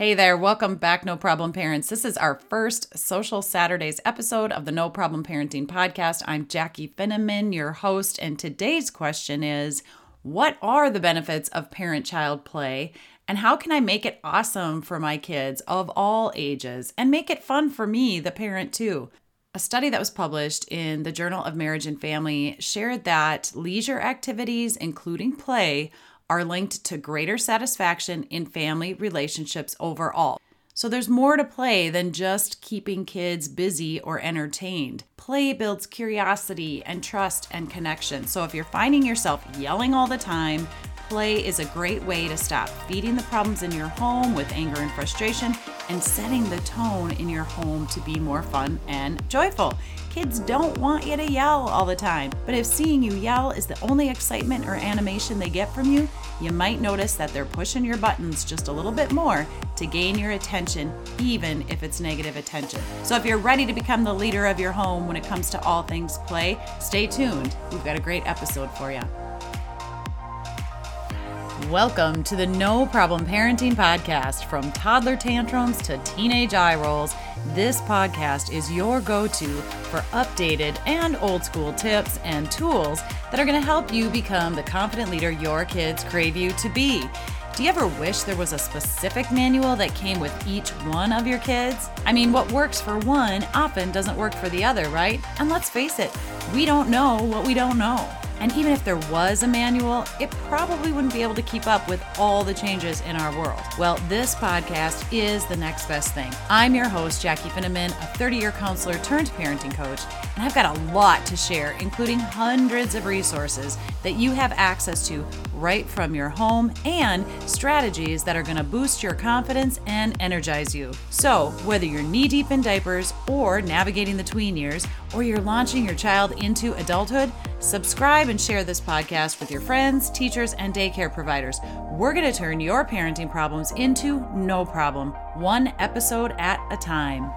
Hey there, welcome back, No Problem Parents. This is our first Social Saturdays episode of the No Problem Parenting Podcast. I'm Jackie Finneman, your host, and today's question is What are the benefits of parent child play, and how can I make it awesome for my kids of all ages and make it fun for me, the parent, too? A study that was published in the Journal of Marriage and Family shared that leisure activities, including play, are linked to greater satisfaction in family relationships overall. So there's more to play than just keeping kids busy or entertained. Play builds curiosity and trust and connection. So if you're finding yourself yelling all the time, play is a great way to stop feeding the problems in your home with anger and frustration and setting the tone in your home to be more fun and joyful. Kids don't want you to yell all the time, but if seeing you yell is the only excitement or animation they get from you, you might notice that they're pushing your buttons just a little bit more to gain your attention, even if it's negative attention. So if you're ready to become the leader of your home when it comes to all things play, stay tuned. We've got a great episode for you. Welcome to the No Problem Parenting Podcast. From toddler tantrums to teenage eye rolls, this podcast is your go to for updated and old school tips and tools that are going to help you become the confident leader your kids crave you to be. Do you ever wish there was a specific manual that came with each one of your kids? I mean, what works for one often doesn't work for the other, right? And let's face it, we don't know what we don't know. And even if there was a manual, it probably wouldn't be able to keep up with all the changes in our world. Well, this podcast is the next best thing. I'm your host, Jackie Finneman, a 30 year counselor turned parenting coach, and I've got a lot to share, including hundreds of resources that you have access to right from your home and strategies that are going to boost your confidence and energize you. So, whether you're knee deep in diapers or navigating the tween years, or you're launching your child into adulthood, subscribe and share this podcast with your friends, teachers, and daycare providers. We're going to turn your parenting problems into no problem, one episode at a time.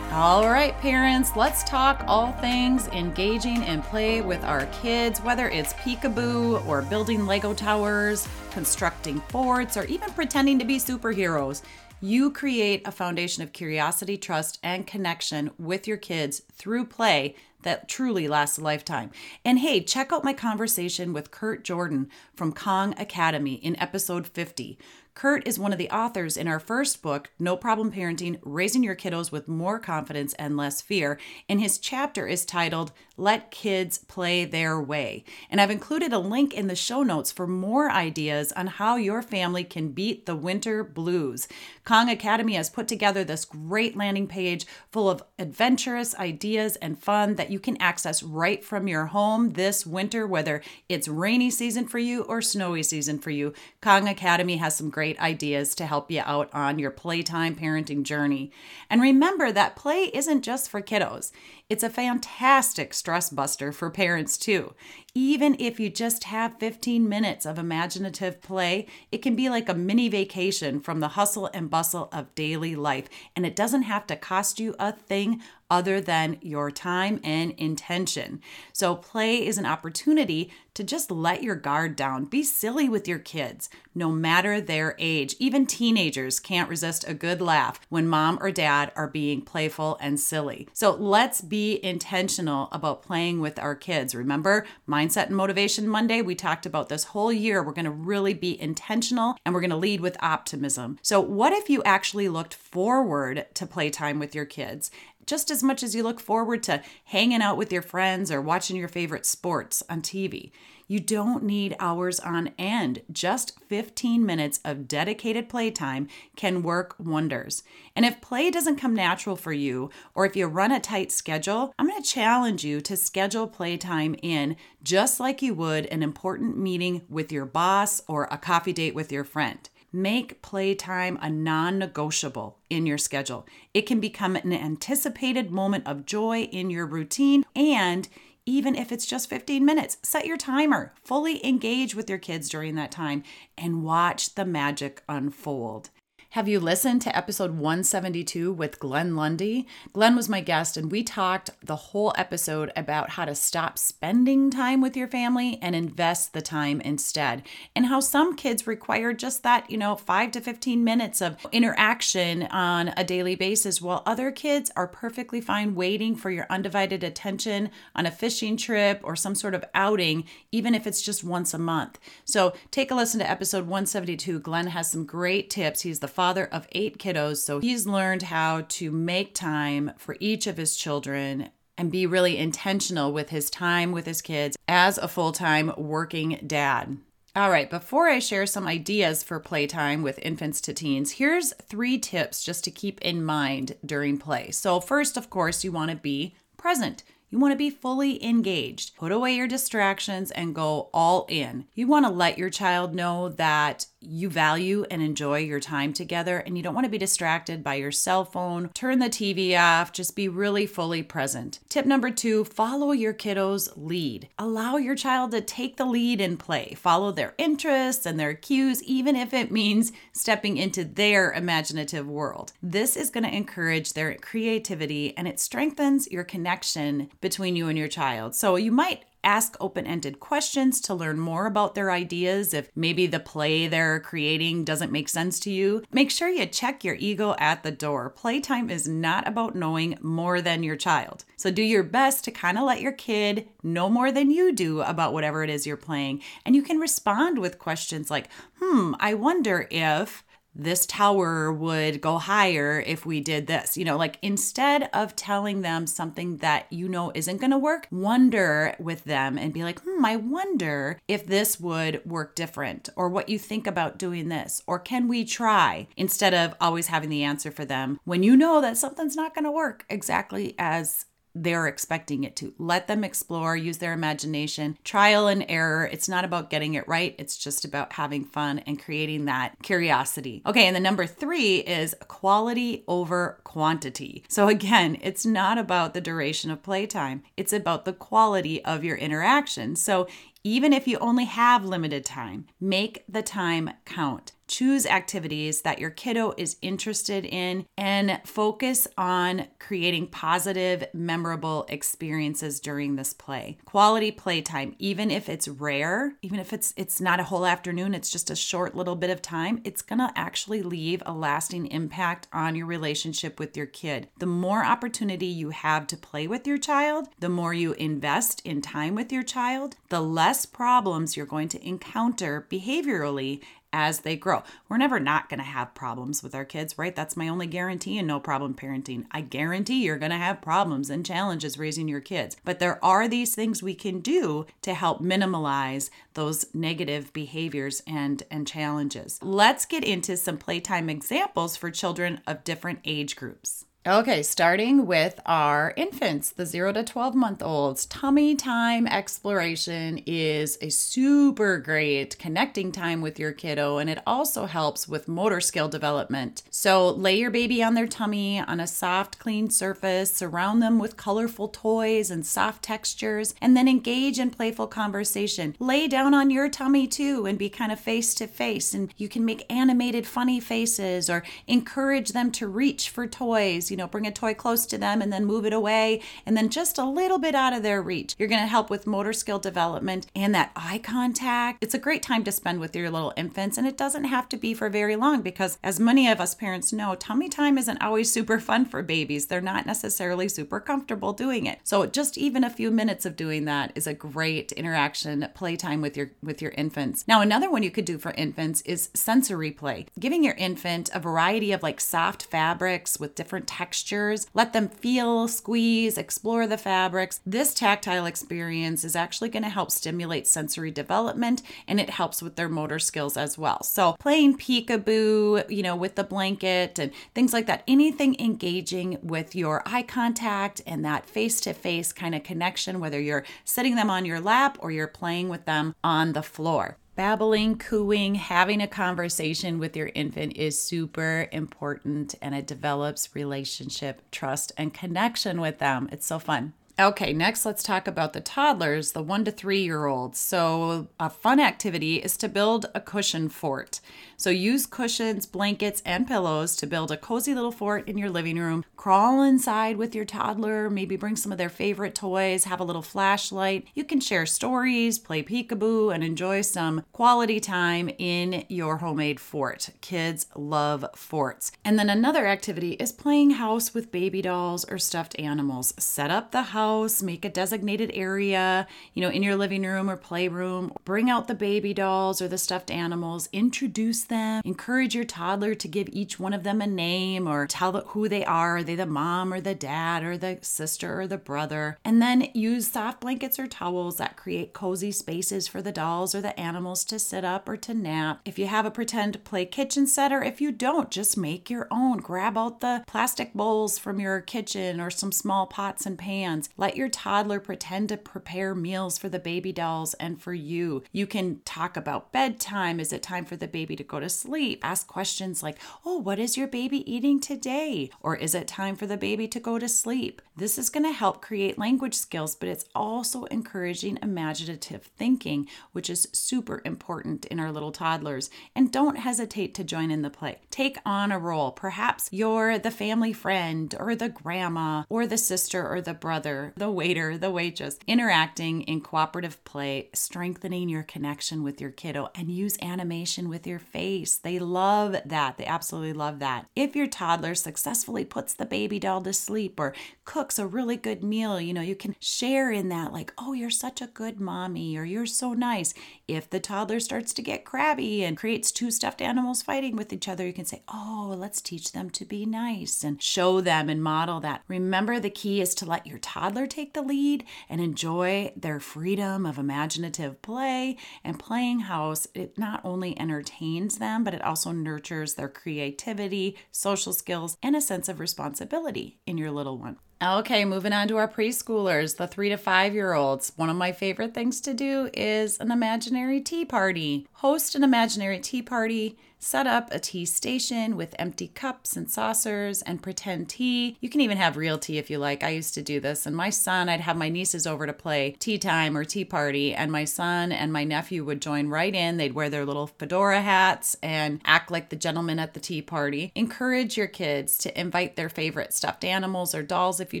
All right, parents, let's talk all things engaging in play with our kids, whether it's peekaboo or building Lego towers, constructing forts, or even pretending to be superheroes. You create a foundation of curiosity, trust, and connection with your kids through play that truly lasts a lifetime. And hey, check out my conversation with Curt Jordan from Kong Academy in episode 50. Curt is one of the authors in our first book, No Problem Parenting Raising Your Kiddos with More Confidence and Less Fear. And his chapter is titled Let Kids Play Their Way. And I've included a link in the show notes for more ideas on how your family can beat the winter blues. Kong Academy has put together this great landing page full of adventurous ideas and fun that you can access right from your home this winter, whether it's rainy season for you or snowy season for you. Kong Academy has some great ideas to help you out on your playtime parenting journey. And remember that play isn't just for kiddos. It's a fantastic stress buster for parents too. Even if you just have 15 minutes of imaginative play, it can be like a mini vacation from the hustle and bustle of daily life. And it doesn't have to cost you a thing other than your time and intention. So, play is an opportunity to just let your guard down. Be silly with your kids, no matter their age. Even teenagers can't resist a good laugh when mom or dad are being playful and silly. So, let's be intentional about playing with our kids. Remember, Mindset and Motivation Monday, we talked about this whole year. We're going to really be intentional and we're going to lead with optimism. So, what if you actually looked forward to playtime with your kids just as much as you look forward to hanging out with your friends or watching your favorite sports on TV. You don't need hours on end. Just 15 minutes of dedicated playtime can work wonders. And if play doesn't come natural for you, or if you run a tight schedule, I'm going to challenge you to schedule playtime in just like you would an important meeting with your boss or a coffee date with your friend. Make playtime a non negotiable in your schedule. It can become an anticipated moment of joy in your routine. And even if it's just 15 minutes, set your timer, fully engage with your kids during that time, and watch the magic unfold. Have you listened to episode 172 with Glenn Lundy? Glenn was my guest, and we talked the whole episode about how to stop spending time with your family and invest the time instead, and how some kids require just that, you know, five to 15 minutes of interaction on a daily basis, while other kids are perfectly fine waiting for your undivided attention on a fishing trip or some sort of outing, even if it's just once a month. So take a listen to episode 172. Glenn has some great tips. He's the father of eight kiddos, so he's learned how to make time for each of his children and be really intentional with his time with his kids as a full time working dad. All right, before I share some ideas for playtime with infants to teens, here's three tips just to keep in mind during play. So, first, of course, you want to be present. You want to be fully engaged. Put away your distractions and go all in. You want to let your child know that you value and enjoy your time together and you don't want to be distracted by your cell phone. Turn the TV off, just be really fully present. Tip number two follow your kiddo's lead. Allow your child to take the lead in play. Follow their interests and their cues, even if it means stepping into their imaginative world. This is going to encourage their creativity and it strengthens your connection between you and your child. So you might ask open ended questions to learn more about their ideas. If maybe the play they're creating doesn't make sense to you, make sure you check your ego at the door. Playtime is not about knowing more than your child. So do your best to kind of let your kid know more than you do about whatever it is you're playing. And you can respond with questions like, hmm, I wonder if this tower would go higher if we did this. You know, like instead of telling them something that you know isn't going to work, wonder with them and be like, hmm, I wonder if this would work different or what you think about doing this or can we try instead of always having the answer for them when you know that something's not going to work exactly as they're expecting it to. Let them explore, use their imagination, trial and error. It's not about getting it right, it's just about having fun and creating that curiosity. Okay, and the number three is quality over quantity. So, again, it's not about the duration of playtime, it's about the quality of your interaction. So, even if you only have limited time, make the time count. Choose activities that your kiddo is interested in and focus on creating positive, memorable experiences during this play. Quality playtime, even if it's rare, even if it's it's not a whole afternoon, it's just a short little bit of time, it's going to actually leave a lasting impact on your relationship with your kid. The more opportunity you have to play with your child, the more you invest in time with your child, the less problems you're going to encounter behaviorally as they grow. We're never not going to have problems with our kids, right? That's my only guarantee in no problem parenting. I guarantee you're going to have problems and challenges raising your kids. But there are these things we can do to help minimize those negative behaviors and and challenges. Let's get into some playtime examples for children of different age groups. Okay, starting with our infants, the 0 to 12 month olds. Tummy time exploration is a super great connecting time with your kiddo, and it also helps with motor skill development. So, lay your baby on their tummy on a soft, clean surface, surround them with colorful toys and soft textures, and then engage in playful conversation. Lay down on your tummy too and be kind of face to face, and you can make animated, funny faces or encourage them to reach for toys you know, bring a toy close to them and then move it away and then just a little bit out of their reach. You're going to help with motor skill development and that eye contact. It's a great time to spend with your little infants and it doesn't have to be for very long because as many of us parents know, tummy time isn't always super fun for babies. They're not necessarily super comfortable doing it. So just even a few minutes of doing that is a great interaction playtime with your with your infants. Now another one you could do for infants is sensory play. Giving your infant a variety of like soft fabrics with different textures let them feel, squeeze, explore the fabrics. This tactile experience is actually going to help stimulate sensory development and it helps with their motor skills as well. So, playing peekaboo, you know, with the blanket and things like that, anything engaging with your eye contact and that face to face kind of connection, whether you're sitting them on your lap or you're playing with them on the floor babbling, cooing, having a conversation with your infant is super important and it develops relationship, trust, and connection with them. It's so fun. Okay, next let's talk about the toddlers, the one to three year olds. So, a fun activity is to build a cushion fort. So use cushions, blankets, and pillows to build a cozy little fort in your living room. Crawl inside with your toddler, maybe bring some of their favorite toys, have a little flashlight. You can share stories, play peekaboo, and enjoy some quality time in your homemade fort. Kids love forts. And then another activity is playing house with baby dolls or stuffed animals. Set up the house, make a designated area, you know, in your living room or playroom. Bring out the baby dolls or the stuffed animals, introduce them, encourage your toddler to give each one of them a name or tell who they are. Are they the mom or the dad or the sister or the brother? And then use soft blankets or towels that create cozy spaces for the dolls or the animals to sit up or to nap. If you have a pretend play kitchen set, or if you don't, just make your own. Grab out the plastic bowls from your kitchen or some small pots and pans. Let your toddler pretend to prepare meals for the baby dolls and for you. You can talk about bedtime. Is it time for the baby to go to sleep? Ask questions like, Oh, what is your baby eating today? Or is it time for the baby to go to sleep? This is going to help create language skills, but it's also encouraging imaginative thinking, which is super important in our little toddlers. And don't hesitate to join in the play. Take on a role. Perhaps you're the family friend or the grandma or the sister or the brother, the waiter, the waitress. Interacting in cooperative play, strengthening your connection with your kiddo, and use animation with your face. They love that. They absolutely love that. If your toddler successfully puts the baby doll to sleep or cooks a really good meal, you know, you can share in that, like, oh, you're such a good mommy, or you're so nice. If the toddler starts to get crabby and creates two stuffed animals fighting with each other, you can say, oh, let's teach them to be nice and show them and model that. Remember, the key is to let your toddler take the lead and enjoy their freedom of imaginative play and playing house. It not only entertains them, but it also nurtures their creativity, social skills, and a sense of responsibility in your little one. Okay, moving on to our preschoolers, the three to five year olds. One of my favorite things to do is an imaginary tea party. Host an imaginary tea party set up a tea station with empty cups and saucers and pretend tea. You can even have real tea if you like. I used to do this. And my son, I'd have my nieces over to play tea time or tea party, and my son and my nephew would join right in. They'd wear their little fedora hats and act like the gentleman at the tea party. Encourage your kids to invite their favorite stuffed animals or dolls if you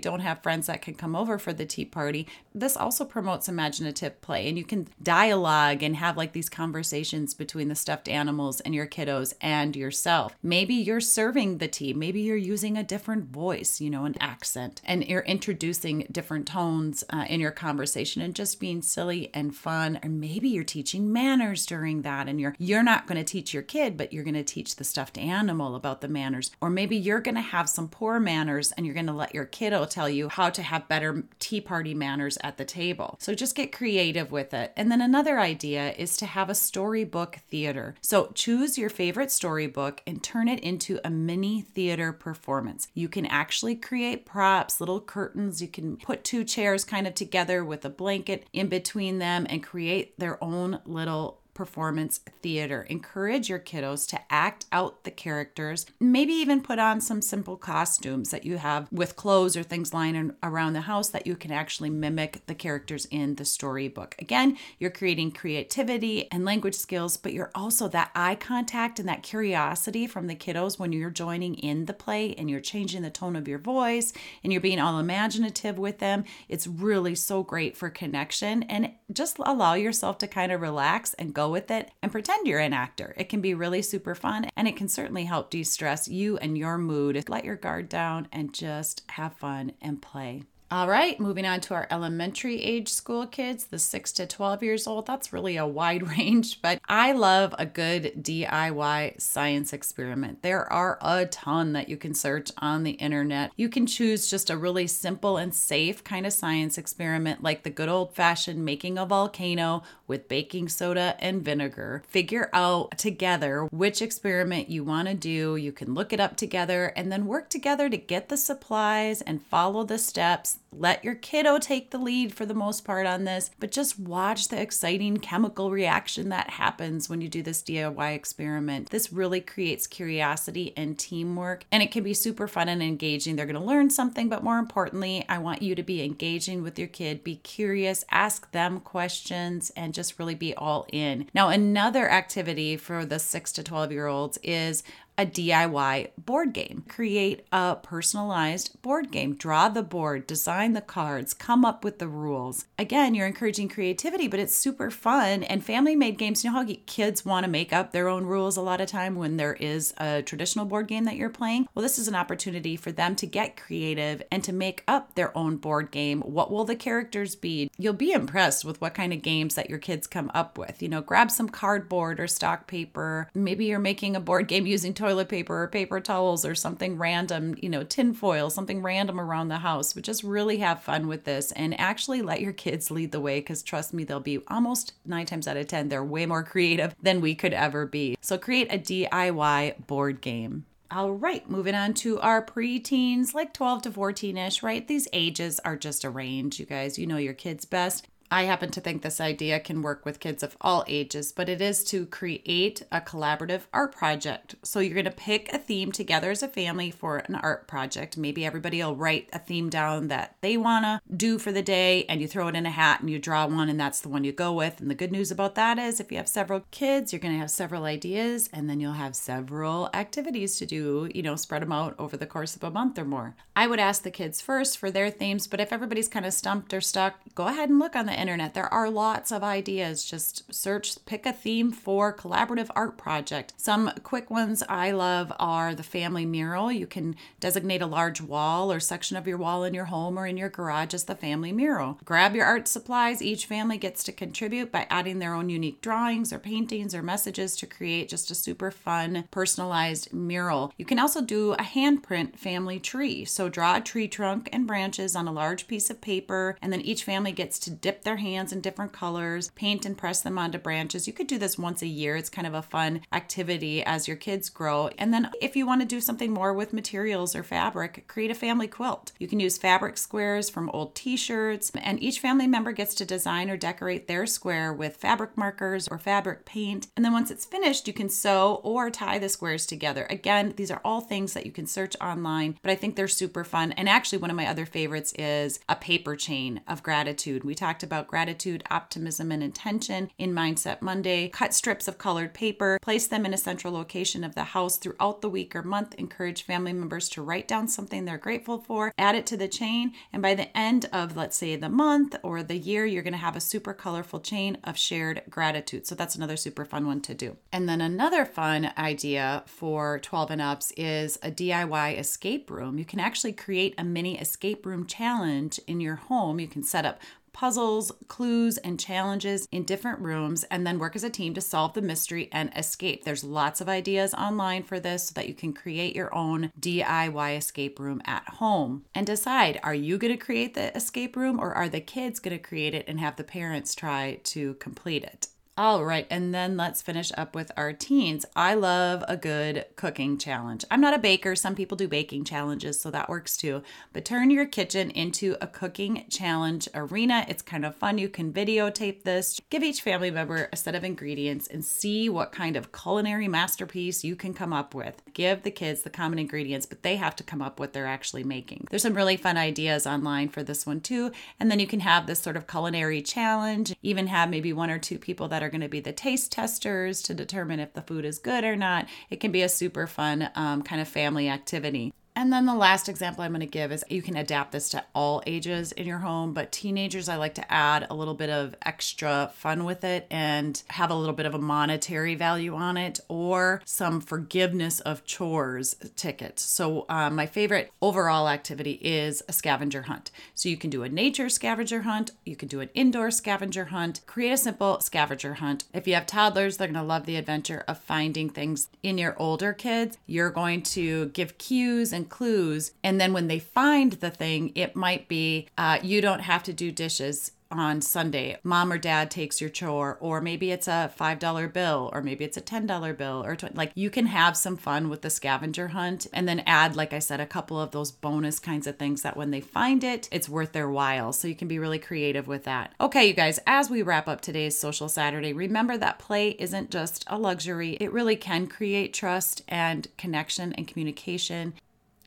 don't have friends that can come over for the tea party. This also promotes imaginative play, and you can dialogue and have like these conversations between the stuffed animals and your kiddos kiddos and yourself. Maybe you're serving the tea. Maybe you're using a different voice, you know, an accent, and you're introducing different tones uh, in your conversation and just being silly and fun. Or maybe you're teaching manners during that, and you're you're not going to teach your kid, but you're going to teach the stuffed animal about the manners. Or maybe you're going to have some poor manners, and you're going to let your kiddo tell you how to have better tea party manners at the table. So just get creative with it. And then another idea is to have a storybook theater. So choose your favorite favorite storybook and turn it into a mini theater performance. You can actually create props, little curtains. You can put two chairs kind of together with a blanket in between them and create their own little performance theater. Encourage your kiddos to act out the characters, maybe even put on some simple costumes that you have with clothes or things lying around the house that you can actually mimic the characters in the storybook. Again, you're creating creativity and language skills, but you're also that eye contact and that curiosity from the kiddos when you're joining in the play and you're changing the tone of your voice and you're being all imaginative with them. It's really so great for connection and just allow yourself to kind of relax and go go with it and pretend you're an actor. It can be really super fun and it can certainly help de stress you and your mood. Let your guard down and just have fun and play. All right, moving on to our elementary age school kids, the 6 to 12 years old. That's really a wide range, but I love a good DIY science experiment. There are a ton that you can search on the internet. You can choose just a really simple and safe kind of science experiment like the good old fashioned making a volcano with baking soda and vinegar. Figure out together which experiment you want to do. You can look it up together and then work together to get the supplies and follow the steps Let your kiddo take the lead for the most part on this, but just watch the exciting chemical reaction that happens when you do this DIY experiment. This really creates curiosity and teamwork, and it can be super fun and engaging. They're going to learn something, but more importantly, I want you to be engaging with your kid, be curious, ask them questions, and just really be all in. Now, another activity for the six to 12 year olds is a DIY board game. Create a personalized board game. Draw the board, design the cards, come up with the rules. Again, you're encouraging creativity, but it's super fun. And family made games, you know how kids want to make up their own rules a lot of time when there is a traditional board game that you're playing? Well, this is an opportunity for them to get creative and to make up their own board game. What will the characters be? You'll be impressed with what kind of games that your kids come up with. You know, grab some cardboard or stock paper. Maybe you're making a board game using toilet paper or paper towels or something random, you know, tinfoil, something random around the house. But just really have fun with this and actually let your kids lead the way because trust me, they'll be almost nine times out of 10, they're way more creative than we could ever be. So create a DIY board game. All right, moving on to our preteens, like 12 to 14 ish, right? These ages are just a range, you guys. You know your kids best. I happen to think this idea can work with kids of all ages, but it is to create a collaborative art project. So you're going to pick a theme together as a family for an art project. Maybe everybody will write a theme down that they want to do for the day, and you throw it in a hat and you draw one, and that's the one you go with. And the good news about that is if you have several kids, you're going to have several ideas, and then you'll have several activities to do, you know, spread them out over the course of a month or more. I would ask the kids first for their themes, but if everybody's kind of stumped or stuck, go ahead and look on the internet. There are lots of ideas. Just search, pick a theme for collaborative art project. Some quick ones I love are the family mural. You can designate a large wall or section of your wall in your home or in your garage as the family mural. Grab your art supplies. Each family gets to contribute by adding their own unique drawings or paintings or messages to create just a super fun, personalized mural. You can also do a handprint family tree. So draw a tree trunk and branches on a large piece of paper, and then each family gets to dip their hands in different colors, paint and press them onto branches. You could do this once a year. It's kind of a fun activity as your kids grow. And then if you want to do something more with materials or fabric, create a family quilt. You can use fabric squares from old t shirts, and each family member gets to design or decorate their square with fabric markers or fabric paint. And then once it's finished, you can sew or tie the squares together. Again, these are all things that you can search online, but I think they're super fun. And actually, one of my other favorites is a paper chain of gratitude. We talked about gratitude gratitude, optimism, and intention in Mindset Monday. Cut strips of colored paper, place them in a central location of the house throughout the week or month. Encourage family members to write down something they're grateful for, add it to the chain, and by the end of, let's say, the month or the year, you're going to have a super colorful chain of shared gratitude. So that's another super fun one to do. And then another fun idea for 12 and ups is a DIY escape room. You can actually create a mini escape room challenge in your home. You can set up puzzles, clues, and challenges in different rooms, and then work as a team to solve the mystery and escape. There's lots of ideas online for this so that you can create your own DIY escape room at home and decide are you going to create the escape room or are the kids going to create it and have the parents try to complete it? All right, and then let's finish up with our teens. I love a good cooking challenge. I'm not a baker, some people do baking challenges, so that works too. But turn your kitchen into a cooking challenge arena. It's kind of fun. You can videotape this, give each family member a set of ingredients, and see what kind of culinary masterpiece you can come up with. Give the kids the common ingredients, but they have to come up with what they're actually making. There's some really fun ideas online for this one too. And then you can have this sort of culinary challenge, even have maybe one or two people that are going to be the taste testers to determine if the food is good or not. It can be a super fun um, kind of family activity. And then the last example I'm going to give is you can adapt this to all ages in your home, but teenagers, I like to add a little bit of extra fun with it and have a little bit of a monetary value on it or some forgiveness of chores tickets. So, um, my favorite overall activity is a scavenger hunt. So, you can do a nature scavenger hunt, you can do an indoor scavenger hunt, create a simple scavenger hunt. If you have toddlers, they're going to love the adventure of finding things. In your older kids, you're going to give cues and and clues. And then when they find the thing, it might be uh, you don't have to do dishes on Sunday. Mom or dad takes your chore, or maybe it's a $5 bill, or maybe it's a $10 bill, or 20, like you can have some fun with the scavenger hunt and then add, like I said, a couple of those bonus kinds of things that when they find it, it's worth their while. So you can be really creative with that. Okay, you guys, as we wrap up today's Social Saturday, remember that play isn't just a luxury, it really can create trust and connection and communication.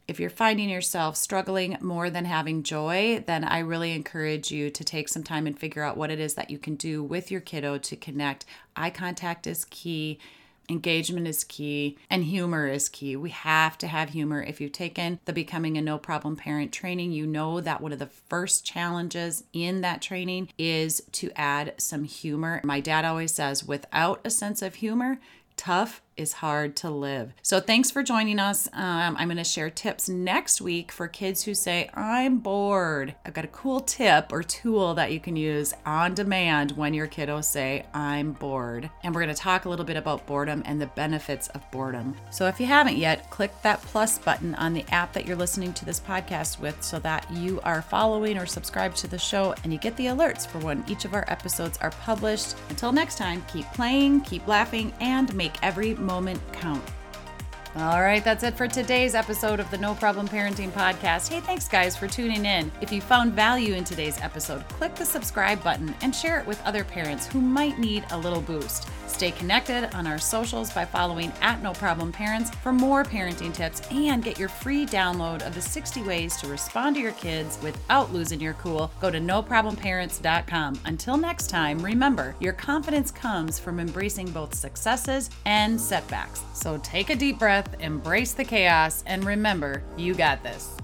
If you're finding yourself struggling more than having joy, then I really encourage you to take some time and figure out what it is that you can do with your kiddo to connect. Eye contact is key. Engagement is key and humor is key. We have to have humor. If you've taken the Becoming a No Problem Parent training, you know that one of the first challenges in that training is to add some humor. My dad always says, without a sense of humor, tough is hard to live. So, thanks for joining us. Um, I'm going to share tips next week for kids who say, I'm bored. I've got a cool tip or tool that you can use on demand when your kiddos say, I'm bored. And we're going to talk a little bit about boredom and the benefits of boredom. So, if you haven't yet, click that plus button on the app that you're listening to this podcast with so that you are following or subscribed to the show and you get the alerts for when each of our episodes are published. Until next time, keep playing, keep laughing, and make every moment count. All right, that's it for today's episode of the No Problem Parenting Podcast. Hey, thanks guys for tuning in. If you found value in today's episode, click the subscribe button and share it with other parents who might need a little boost. Stay connected on our socials by following at No Problem Parents for more parenting tips and get your free download of the 60 ways to respond to your kids without losing your cool. Go to noproblemparents.com. Until next time, remember your confidence comes from embracing both successes and setbacks. So take a deep breath, embrace the chaos, and remember you got this.